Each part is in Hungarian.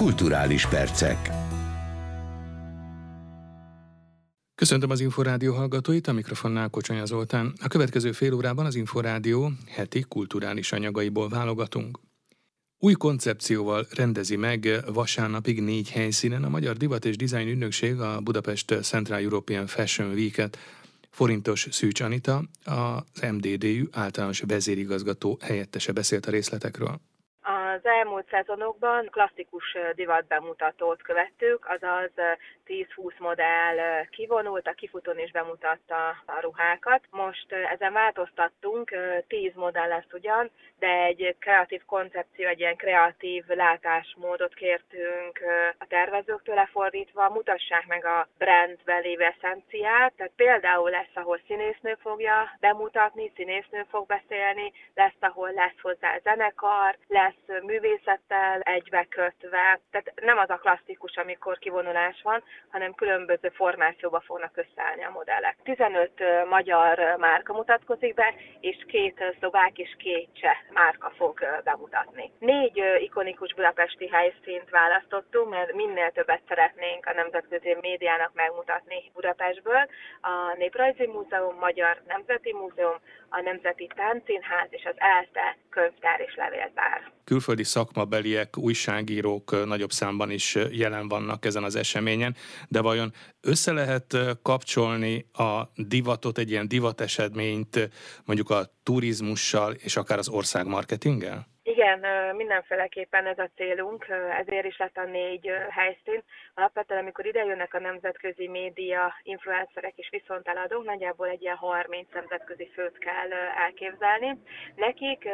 Kulturális percek. Köszöntöm az Inforádió hallgatóit, a mikrofonnál Kocsonya Zoltán. A következő fél órában az Inforádió heti kulturális anyagaiból válogatunk. Új koncepcióval rendezi meg vasárnapig négy helyszínen a Magyar Divat és Design Ügynökség a Budapest Central European Fashion Week-et. Forintos Szűcs Anita, az MDDU általános vezérigazgató helyettese beszélt a részletekről. Az elmúlt szezonokban klasszikus divat bemutatót követtük, azaz 10-20 modell kivonult, a kifutón is bemutatta a ruhákat. Most ezen változtattunk, 10 modell lesz ugyan, de egy kreatív koncepció, egy ilyen kreatív látásmódot kértünk a tervezőktől lefordítva, mutassák meg a brandben lévő eszenciát, tehát például lesz, ahol színésznő fogja bemutatni, színésznő fog beszélni, lesz, ahol lesz hozzá zenekar, lesz művészettel egybekötve, tehát nem az a klasszikus, amikor kivonulás van, hanem különböző formációba fognak összeállni a modellek. 15 magyar márka mutatkozik be, és két szlovák és két cseh márka fog bemutatni. Négy ikonikus budapesti helyszínt választottunk, mert minél többet szeretnénk a nemzetközi médiának megmutatni Budapestből. A Néprajzi Múzeum, Magyar Nemzeti Múzeum, a Nemzeti Táncszínház és az ELTE könyvtár és levéltár. Külföldi szakmabeliek, újságírók nagyobb számban is jelen vannak ezen az eseményen, de vajon össze lehet kapcsolni a divatot, egy ilyen divatesedményt mondjuk a turizmussal és akár az ország marketinggel? Igen, mindenféleképpen ez a célunk, ezért is lett a négy helyszín. Alapvetően, amikor ide jönnek a nemzetközi média, influencerek és viszonteladók, nagyjából egy ilyen 30 nemzetközi főt kell elképzelni. Nekik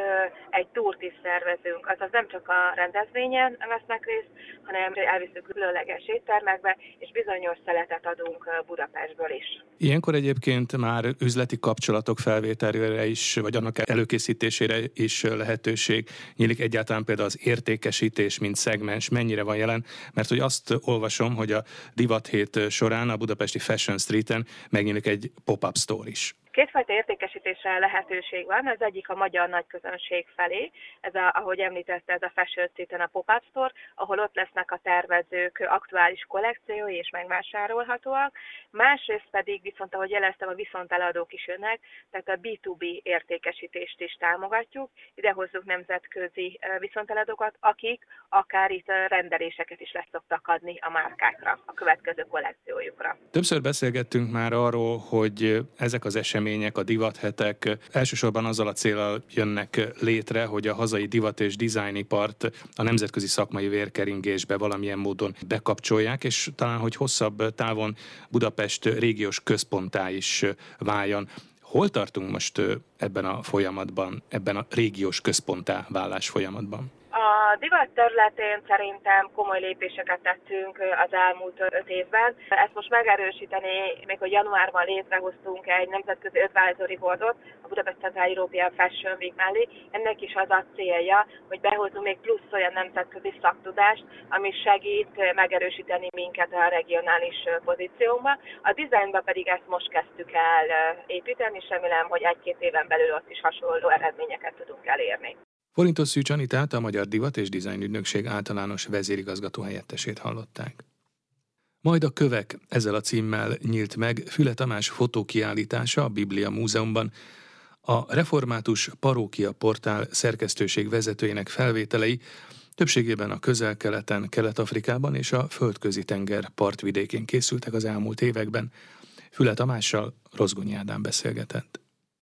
egy túrt is szervezünk, azaz nem csak a rendezvényen vesznek részt, hanem elviszünk különleges éttermekbe, és bizonyos szeletet adunk Budapestből is. Ilyenkor egyébként már üzleti kapcsolatok felvételére is, vagy annak előkészítésére is lehetőség nyílik egyáltalán például az értékesítés, mint szegmens, mennyire van jelen, mert hogy azt olvasom, hogy a divat hét során a budapesti Fashion Street-en megnyílik egy pop-up store is. Kétfajta értékesítésre lehetőség van, az egyik a magyar nagyközönség felé, ez a, ahogy említette, ez a Fashion Street-en a Pop-Up Store, ahol ott lesznek a tervezők aktuális kollekciói és megvásárolhatóak. Másrészt pedig viszont, ahogy jeleztem, a viszonteladók is jönnek, tehát a B2B értékesítést is támogatjuk. Ide hozzuk nemzetközi viszonteladókat, akik akár itt rendeléseket is lesz szoktak adni a márkákra, a következő kollekciójukra. Többször beszélgettünk már arról, hogy ezek az események események, a divathetek elsősorban azzal a célral jönnek létre, hogy a hazai divat és dizájnipart a nemzetközi szakmai vérkeringésbe valamilyen módon bekapcsolják, és talán, hogy hosszabb távon Budapest régiós központá is váljon. Hol tartunk most ebben a folyamatban, ebben a régiós központá válás folyamatban? A divat területén szerintem komoly lépéseket tettünk az elmúlt öt évben. Ezt most megerősíteni, még hogy januárban létrehoztunk egy nemzetközi advisory boardot, a Budapest Central European Fashion Week mellé. Ennek is az a célja, hogy behozunk még plusz olyan nemzetközi szaktudást, ami segít megerősíteni minket a regionális pozíciónkba. A dizájnban pedig ezt most kezdtük el építeni, és remélem, hogy egy-két éven belül ott is hasonló eredményeket tudunk elérni. Forintos Szűcs Anitát, a Magyar Divat és Design Ügynökség általános vezérigazgató helyettesét hallották. Majd a kövek ezzel a címmel nyílt meg Füle Tamás fotókiállítása a Biblia Múzeumban, a református parókia portál szerkesztőség vezetőjének felvételei többségében a közel-keleten, Kelet-Afrikában és a földközi tenger partvidékén készültek az elmúlt években. Füle Tamással Rozgonyi Ádám beszélgetett.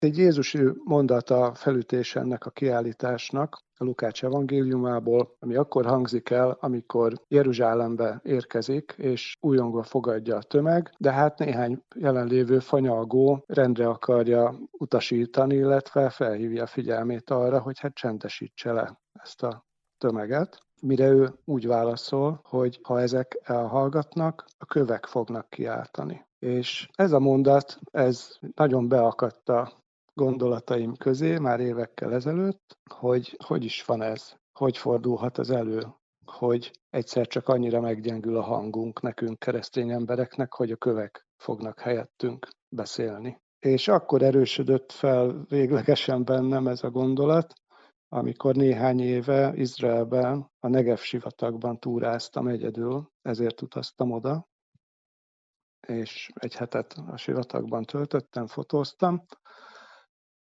Egy Jézusi mondat a felütés ennek a kiállításnak, a Lukács evangéliumából, ami akkor hangzik el, amikor Jeruzsálembe érkezik, és újongva fogadja a tömeg, de hát néhány jelenlévő fanyalgó rendre akarja utasítani, illetve felhívja figyelmét arra, hogy hát csendesítse le ezt a tömeget mire ő úgy válaszol, hogy ha ezek elhallgatnak, a kövek fognak kiáltani. És ez a mondat, ez nagyon beakadt a gondolataim közé már évekkel ezelőtt, hogy hogy is van ez, hogy fordulhat az elő, hogy egyszer csak annyira meggyengül a hangunk nekünk keresztény embereknek, hogy a kövek fognak helyettünk beszélni. És akkor erősödött fel véglegesen bennem ez a gondolat, amikor néhány éve Izraelben, a Negev sivatagban túráztam egyedül, ezért utaztam oda, és egy hetet a sivatagban töltöttem, fotóztam,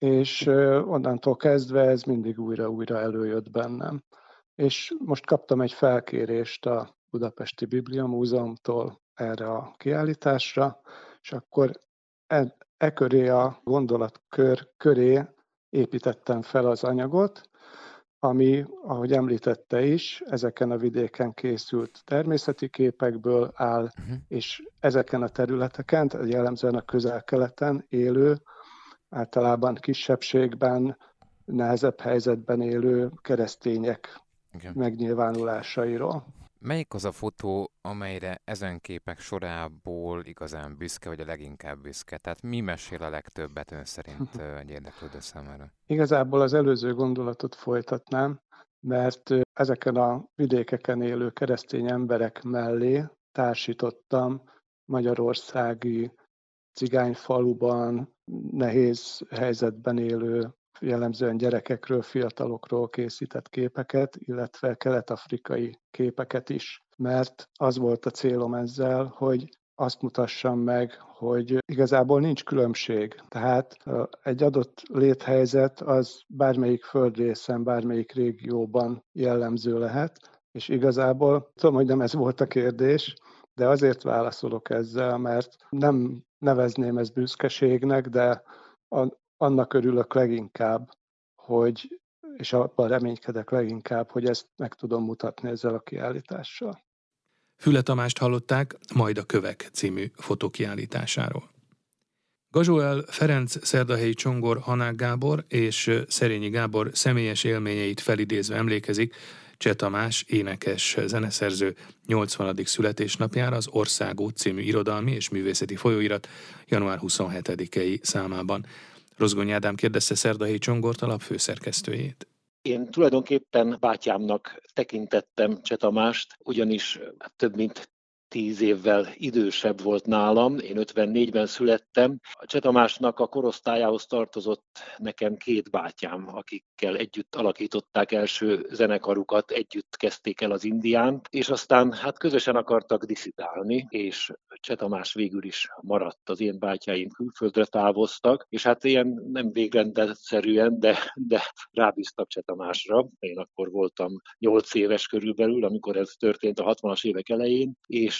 és onnantól kezdve ez mindig újra-újra előjött bennem. És most kaptam egy felkérést a Budapesti Biblia Múzeumtól erre a kiállításra, és akkor e, e köré a gondolatkör köré építettem fel az anyagot, ami, ahogy említette is, ezeken a vidéken készült természeti képekből áll, uh-huh. és ezeken a területeken, jellemzően a közel-keleten élő, általában kisebbségben, nehezebb helyzetben élő keresztények Igen. megnyilvánulásairól. Melyik az a fotó, amelyre ezen képek sorából igazán büszke, vagy a leginkább büszke? Tehát mi mesél a legtöbbet ön szerint egy érdeklődő számára? Igazából az előző gondolatot folytatnám, mert ezeken a vidékeken élő keresztény emberek mellé társítottam magyarországi cigányfaluban nehéz helyzetben élő jellemzően gyerekekről, fiatalokról készített képeket, illetve kelet-afrikai képeket is. Mert az volt a célom ezzel, hogy azt mutassam meg, hogy igazából nincs különbség. Tehát egy adott léthelyzet az bármelyik földrészen, bármelyik régióban jellemző lehet, és igazából tudom, hogy nem ez volt a kérdés, de azért válaszolok ezzel, mert nem nevezném ezt büszkeségnek, de annak örülök leginkább, hogy, és abban reménykedek leginkább, hogy ezt meg tudom mutatni ezzel a kiállítással. Füle Tamást hallották majd a Kövek című fotókiállításáról. Gazsóel Ferenc Szerdahelyi Csongor Hanák Gábor és Szerényi Gábor személyes élményeit felidézve emlékezik Cseh Tamás, énekes zeneszerző 80. születésnapjára az Országút című irodalmi és művészeti folyóirat január 27-i számában. Rozgony Ádám kérdezte Szerdahelyi Csongort alapfőszerkesztőjét. Én tulajdonképpen bátyámnak tekintettem Csetamást, ugyanis több mint tíz évvel idősebb volt nálam, én 54-ben születtem. A Csetamásnak a korosztályához tartozott nekem két bátyám, akikkel együtt alakították első zenekarukat, együtt kezdték el az Indiánt, és aztán hát közösen akartak diszidálni, és Csetamás végül is maradt, az én bátyáim külföldre távoztak, és hát ilyen nem végrendelszerűen, de, de rábíztak Csetamásra. Én akkor voltam 8 éves körülbelül, amikor ez történt a 60-as évek elején, és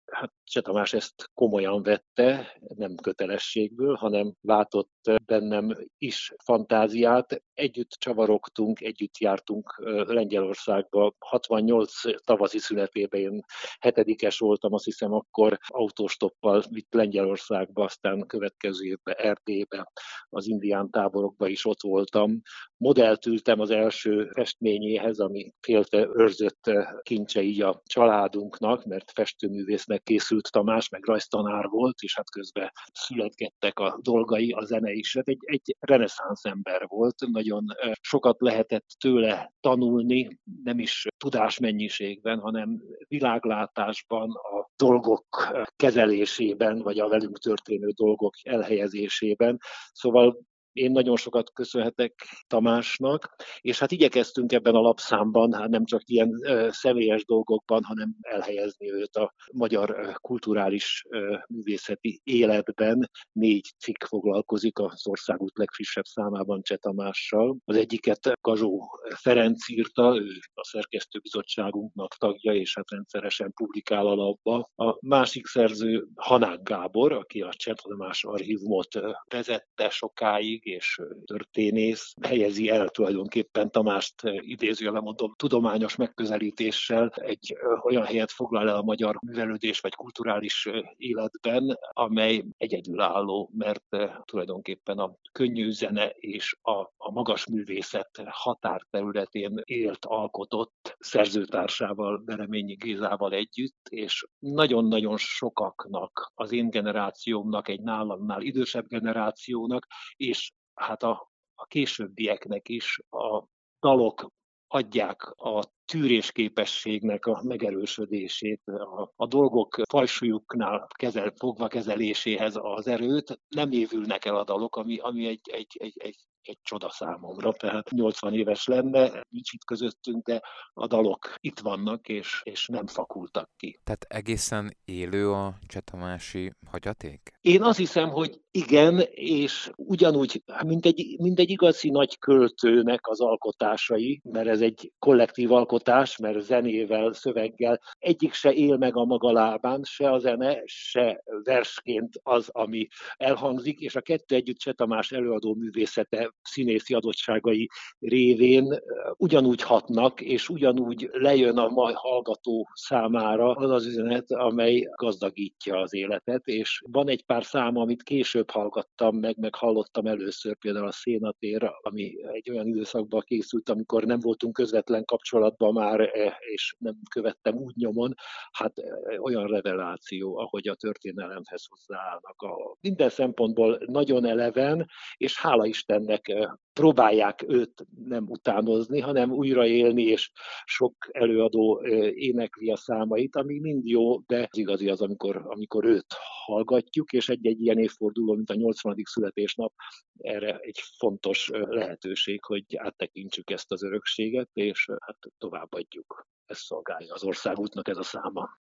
hát Cseh Tamás ezt komolyan vette, nem kötelességből, hanem látott bennem is fantáziát. Együtt csavarogtunk, együtt jártunk Lengyelországba. 68 tavaszi szünetében én hetedikes voltam, azt hiszem akkor autóstoppal vitt Lengyelországba, aztán következő évben Erdélybe, az indián táborokba is ott voltam. Modellt ültem az első festményéhez, ami félte őrzött kincse így a családunknak, mert festőművésznek készült Tamás, meg rajztanár volt, és hát közben születgettek a dolgai, a zene is. Hát egy, egy reneszánsz ember volt, nagyon sokat lehetett tőle tanulni, nem is tudásmennyiségben, hanem világlátásban, a dolgok kezelésében, vagy a velünk történő dolgok elhelyezésében. Szóval én nagyon sokat köszönhetek Tamásnak, és hát igyekeztünk ebben a lapszámban, hát nem csak ilyen személyes dolgokban, hanem elhelyezni őt a magyar kulturális művészeti életben. Négy cikk foglalkozik az országút legfrissebb számában Cseh Tamással. Az egyiket Gazsó Ferenc írta, ő a szerkesztőbizottságunknak tagja, és hát rendszeresen publikál alapba. A másik szerző Hanák Gábor, aki a Cseh Tamás archívumot vezette sokáig, és történész helyezi el tulajdonképpen Tamást idézőjelem mondom tudományos megközelítéssel egy olyan helyet foglal el a magyar művelődés vagy kulturális életben, amely egyedülálló, mert tulajdonképpen a könnyű zene és a, a magas művészet határterületén élt, alkotott szerzőtársával, Bereményi Gézával együtt, és nagyon-nagyon sokaknak, az én generációmnak, egy nálamnál idősebb generációnak, és hát a, a későbbieknek is a dalok adják a tűrésképességnek a megerősödését, a, a dolgok fajsúlyuknál kezel, fogva kezeléséhez az erőt, nem évülnek el a dalok, ami, ami egy, egy, egy, egy egy csoda számomra, tehát 80 éves lenne, nincs itt közöttünk, de a dalok itt vannak, és, és nem fakultak ki. Tehát egészen élő a Csetamási hagyaték? Én azt hiszem, hogy igen, és ugyanúgy, mint egy, mint egy igazi nagy költőnek az alkotásai, mert ez egy kollektív alkotás, mert zenével, szöveggel egyik se él meg a maga lábán, se a zene, se versként az, ami elhangzik, és a kettő együtt se Tamás előadó művészete színészi adottságai révén ugyanúgy hatnak, és ugyanúgy lejön a mai hallgató számára az az üzenet, amely gazdagítja az életet, és van egy pár szám, amit később hallgattam meg, meg hallottam először például a Szénatér, ami egy olyan időszakban készült, amikor nem voltunk közvetlen kapcsolatban már, e, és nem követtem úgy nyomon, hát e, olyan reveláció, ahogy a történelemhez hozzáállnak. A minden szempontból nagyon eleven, és hála Istennek e, próbálják őt nem utánozni, hanem újraélni, és sok előadó énekli a számait, ami mind jó, de az igazi az, amikor, amikor őt hallgatjuk, és egy-egy ilyen évforduló, mint a 80. születésnap, erre egy fontos lehetőség, hogy áttekintsük ezt az örökséget, és hát továbbadjuk. Ez szolgálja az országútnak ez a száma.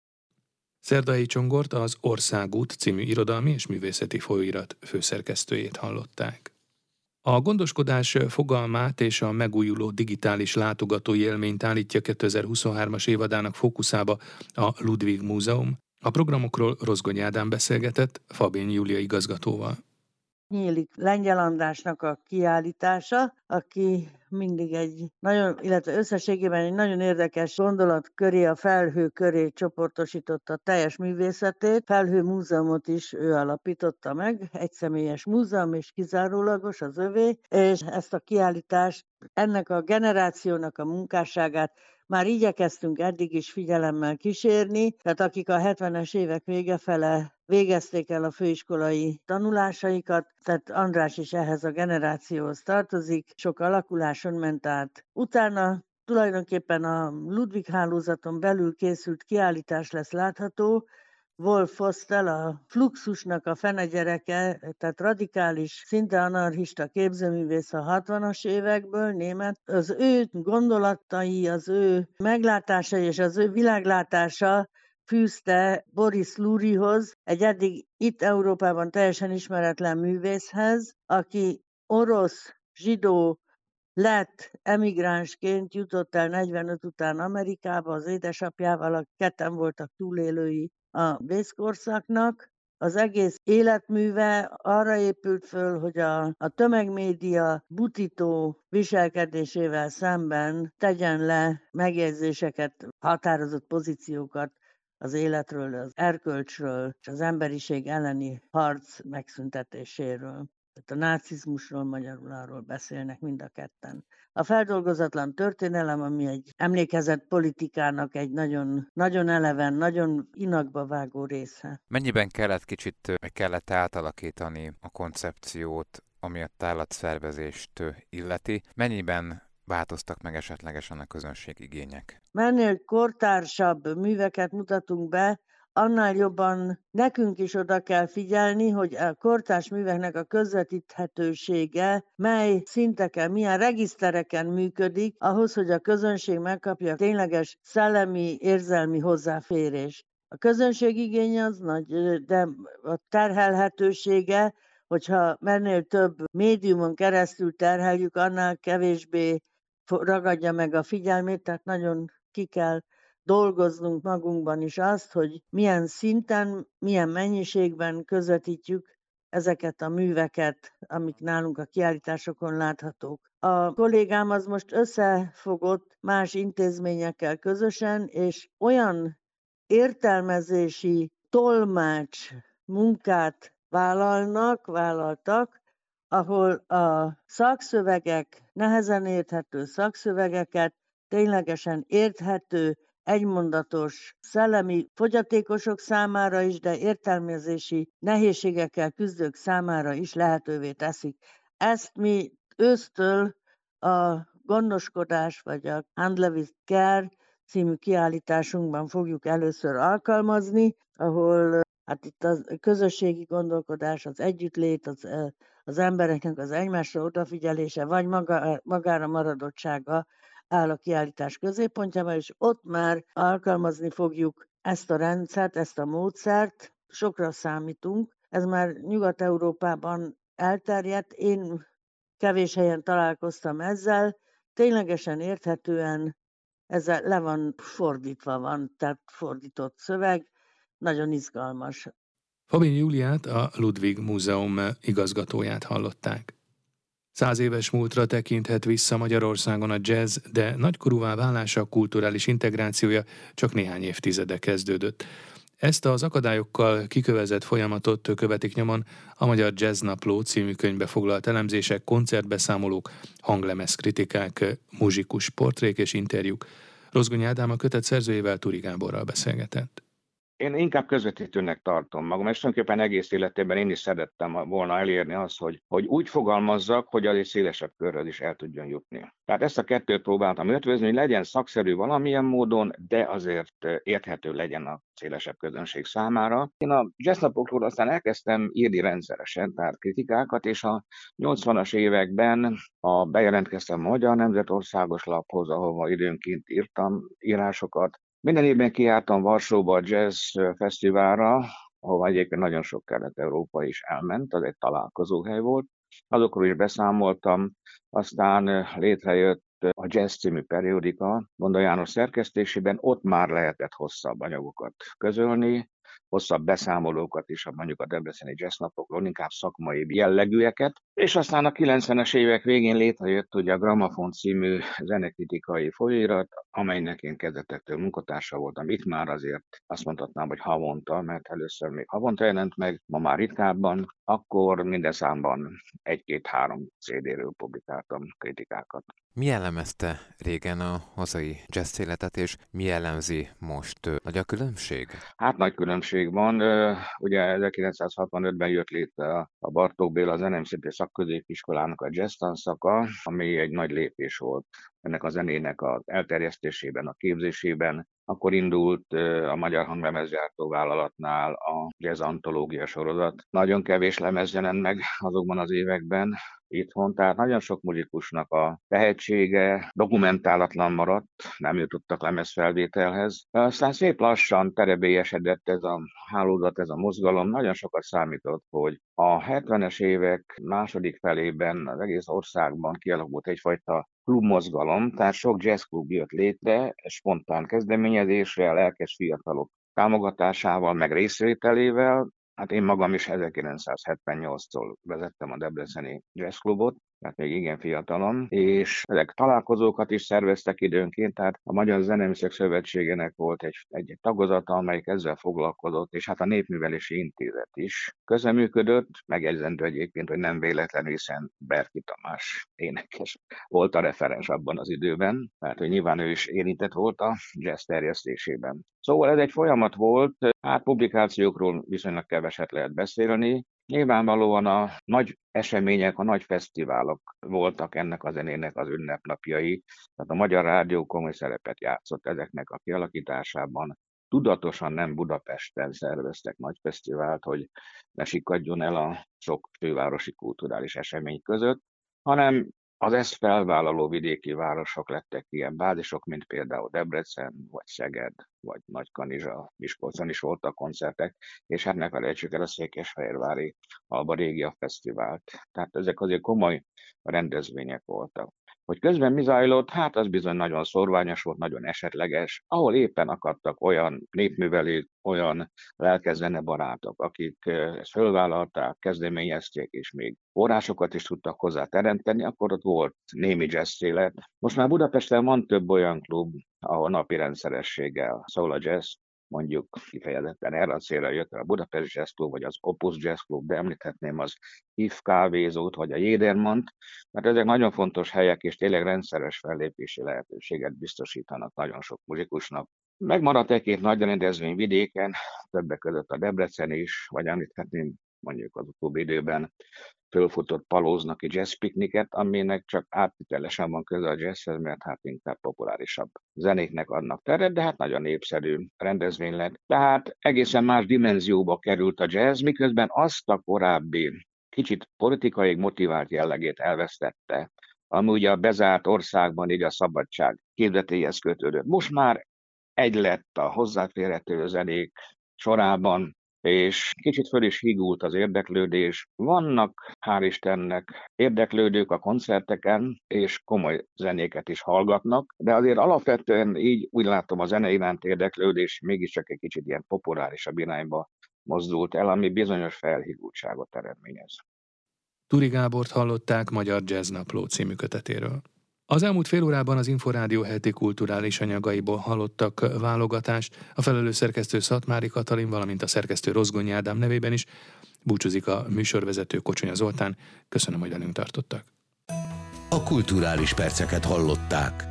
Szerdai Csongort az Országút című irodalmi és művészeti folyóirat főszerkesztőjét hallották. A gondoskodás fogalmát és a megújuló digitális látogatói élményt állítja 2023-as évadának fókuszába a Ludwig Múzeum. A programokról Rozgony Ádám beszélgetett Fabén Júlia igazgatóval. Nyílik Lengyel Andrásnak a kiállítása, aki mindig egy nagyon, illetve összességében egy nagyon érdekes gondolat köré, a felhő köré csoportosította teljes művészetét. Felhő múzeumot is ő alapította meg, egy személyes múzeum és kizárólagos az övé, és ezt a kiállítást, ennek a generációnak a munkásságát már igyekeztünk eddig is figyelemmel kísérni, tehát akik a 70-es évek vége fele végezték el a főiskolai tanulásaikat, tehát András is ehhez a generációhoz tartozik, sok alakuláson ment át. Utána tulajdonképpen a Ludwig hálózaton belül készült kiállítás lesz látható, Wolf Fostel, a Fluxusnak a fene gyereke, tehát radikális, szinte anarchista képzőművész a 60-as évekből, német. Az ő gondolatai, az ő meglátásai és az ő világlátása fűzte Boris Lurihoz, egy eddig itt Európában teljesen ismeretlen művészhez, aki orosz, zsidó, lett emigránsként, jutott el 45 után Amerikába az édesapjával, a ketten voltak túlélői a vészkorszaknak. Az egész életműve arra épült föl, hogy a, a tömegmédia butító viselkedésével szemben tegyen le megjegyzéseket, határozott pozíciókat az életről, az erkölcsről és az emberiség elleni harc megszüntetéséről. Tehát a nácizmusról, magyarul arról beszélnek mind a ketten. A feldolgozatlan történelem, ami egy emlékezett politikának egy nagyon, nagyon eleven, nagyon inakba vágó része. Mennyiben kellett kicsit, kellett átalakítani a koncepciót, ami a tárlatszervezést illeti? Mennyiben változtak meg esetlegesen a közönség igények? Mennél kortársabb műveket mutatunk be, annál jobban nekünk is oda kell figyelni, hogy a kortárs műveknek a közvetíthetősége mely szinteken, milyen regisztereken működik, ahhoz, hogy a közönség megkapja tényleges szellemi, érzelmi hozzáférés. A közönség igény az nagy, de a terhelhetősége, hogyha mennél több médiumon keresztül terheljük, annál kevésbé ragadja meg a figyelmét, tehát nagyon ki kell dolgoznunk magunkban is azt, hogy milyen szinten, milyen mennyiségben közvetítjük ezeket a műveket, amik nálunk a kiállításokon láthatók. A kollégám az most összefogott más intézményekkel közösen, és olyan értelmezési tolmács munkát vállalnak, vállaltak, ahol a szakszövegek, nehezen érthető szakszövegeket ténylegesen érthető, egymondatos szellemi fogyatékosok számára is, de értelmezési nehézségekkel küzdők számára is lehetővé teszik. Ezt mi ősztől a gondoskodás vagy a Handle with Care című kiállításunkban fogjuk először alkalmazni, ahol hát itt a közösségi gondolkodás, az együttlét, az, az embereknek az egymásra odafigyelése, vagy maga, magára maradottsága áll a kiállítás középpontjában, és ott már alkalmazni fogjuk ezt a rendszert, ezt a módszert, sokra számítunk. Ez már Nyugat-Európában elterjedt, én kevés helyen találkoztam ezzel, ténylegesen érthetően ezzel le van fordítva van, tehát fordított szöveg, nagyon izgalmas. Fabin Júliát, a Ludwig Múzeum igazgatóját hallották. Száz éves múltra tekinthet vissza Magyarországon a jazz, de nagykorúvá válása, kulturális integrációja csak néhány évtizede kezdődött. Ezt az akadályokkal kikövezett folyamatot követik nyomon a Magyar Jazz Napló című könyvbe foglalt elemzések, koncertbeszámolók, hanglemez kritikák, muzsikus portrék és interjúk. Rozgony Ádám a kötet szerzőjével Turi Gáborral beszélgetett. Én inkább közvetítőnek tartom magam, és tulajdonképpen egész életében én is szerettem volna elérni azt, hogy, hogy úgy fogalmazzak, hogy az egy szélesebb körrel is el tudjon jutni. Tehát ezt a kettőt próbáltam ötvözni, hogy legyen szakszerű valamilyen módon, de azért érthető legyen a szélesebb közönség számára. Én a jazznapokról aztán elkezdtem írni rendszeresen, tehát kritikákat, és a 80-as években a bejelentkeztem a Magyar Nemzetországos Laphoz, ahova időnként írtam írásokat, minden évben kiártam Varsóba a jazz fesztiválra, ahova egyébként nagyon sok kelet-európa is elment, az egy találkozóhely volt. Azokról is beszámoltam, aztán létrejött a Jazz című periódika Gonda János szerkesztésében, ott már lehetett hosszabb anyagokat közölni, hosszabb beszámolókat is, a mondjuk a Debreceni Jazz napokról, inkább szakmai jellegűeket. És aztán a 90-es évek végén létrejött ugye a Gramafon című zenekritikai folyóirat, amelynek én kezdetektől munkatársa voltam. Itt már azért azt mondhatnám, hogy havonta, mert először még havonta jelent meg, ma már ritkábban, akkor minden számban egy-két-három CD-ről publikáltam kritikákat. Mi jellemezte régen a hazai jazz életet, és mi jellemzi most? Nagy a különbség? Hát nagy különbség van. Ugye 1965-ben jött létre a Bartók Béla Zenemszéti Szakközépiskolának a jazz tanszaka, ami egy nagy lépés volt ennek a zenének az elterjesztésében, a képzésében. Akkor indult a Magyar Hanglemezgyártó Vállalatnál a jazz antológia sorozat. Nagyon kevés lemez jelent meg azokban az években, itthon, tehát nagyon sok muzikusnak a tehetsége dokumentálatlan maradt, nem jutottak lemezfelvételhez. Aztán szép lassan terebélyesedett ez a hálózat, ez a mozgalom, nagyon sokat számított, hogy a 70-es évek második felében az egész országban kialakult egyfajta klubmozgalom, tehát sok jazzklub jött létre, spontán kezdeményezésre, lelkes fiatalok támogatásával, meg részvételével, Hát én magam is 1978-tól vezettem a Debreceni Jazzklubot, tehát még igen fiatalon, és ezek találkozókat is szerveztek időnként, tehát a Magyar Zeneműszek Szövetségének volt egy, egy tagozata, amelyik ezzel foglalkozott, és hát a Népművelési Intézet is közeműködött, megjegyzendő egyébként, hogy nem véletlenül, hiszen Berki Tamás énekes volt a referens abban az időben, mert hogy nyilván ő is érintett volt a jazz terjesztésében. Szóval ez egy folyamat volt, hát publikációkról viszonylag keveset lehet beszélni, Nyilvánvalóan a nagy események, a nagy fesztiválok voltak ennek a zenének az ünnepnapjai, tehát a Magyar Rádió komoly szerepet játszott ezeknek a kialakításában. Tudatosan nem Budapesten szerveztek nagy fesztivált, hogy ne sikadjon el a sok fővárosi kulturális esemény között, hanem az ezt felvállaló vidéki városok lettek ilyen bázisok, mint például Debrecen, vagy Szeged, vagy Nagykanizsa, Miskolcon is voltak koncertek, és hát ne felejtsük el a Székesfehérvári Alba Régia Fesztivált. Tehát ezek azért komoly rendezvények voltak. Hogy közben mi zajlott, hát az bizony nagyon szorványos volt, nagyon esetleges, ahol éppen akadtak olyan népművelők, olyan lelkezene barátok, akik ezt fölvállalták, kezdeményezték, és még forrásokat is tudtak hozzá teremteni, akkor ott volt némi jazz élet. Most már Budapesten van több olyan klub, ahol napi rendszerességgel szól a jazz, mondjuk kifejezetten erre a célra jött a Budapest Jazz Club, vagy az Opus Jazz Club, de említhetném az IF kávézót, vagy a Jédermont, mert ezek nagyon fontos helyek, és tényleg rendszeres fellépési lehetőséget biztosítanak nagyon sok muzsikusnak. Megmaradt egy-két nagy rendezvény vidéken, többek között a Debrecen is, vagy említhetném mondjuk az utóbbi időben fölfutott palóznak egy jazz pikniket, aminek csak átvitelesen van köze a jazzhez, mert hát inkább populárisabb zenéknek adnak teret, de hát nagyon népszerű rendezvény lett. Tehát egészen más dimenzióba került a jazz, miközben azt a korábbi kicsit politikai motivált jellegét elvesztette, ami ugye a bezárt országban így a szabadság képzetéhez kötődött. Most már egy lett a hozzáférhető zenék sorában, és kicsit föl is higult az érdeklődés. Vannak, hál' Istennek, érdeklődők a koncerteken, és komoly zenéket is hallgatnak, de azért alapvetően így úgy látom a zene iránt érdeklődés mégiscsak egy kicsit ilyen populárisabb irányba mozdult el, ami bizonyos felhigultságot eredményez. Turi Gábort hallották Magyar Jazz Napló című kötetéről. Az elmúlt fél órában az Inforádió heti kulturális anyagaiból hallottak válogatást, a felelős szerkesztő Szatmári Katalin, valamint a szerkesztő Rozgonyi Ádám nevében is. Búcsúzik a műsorvezető Kocsonya Zoltán. Köszönöm, hogy velünk tartottak. A kulturális perceket hallották.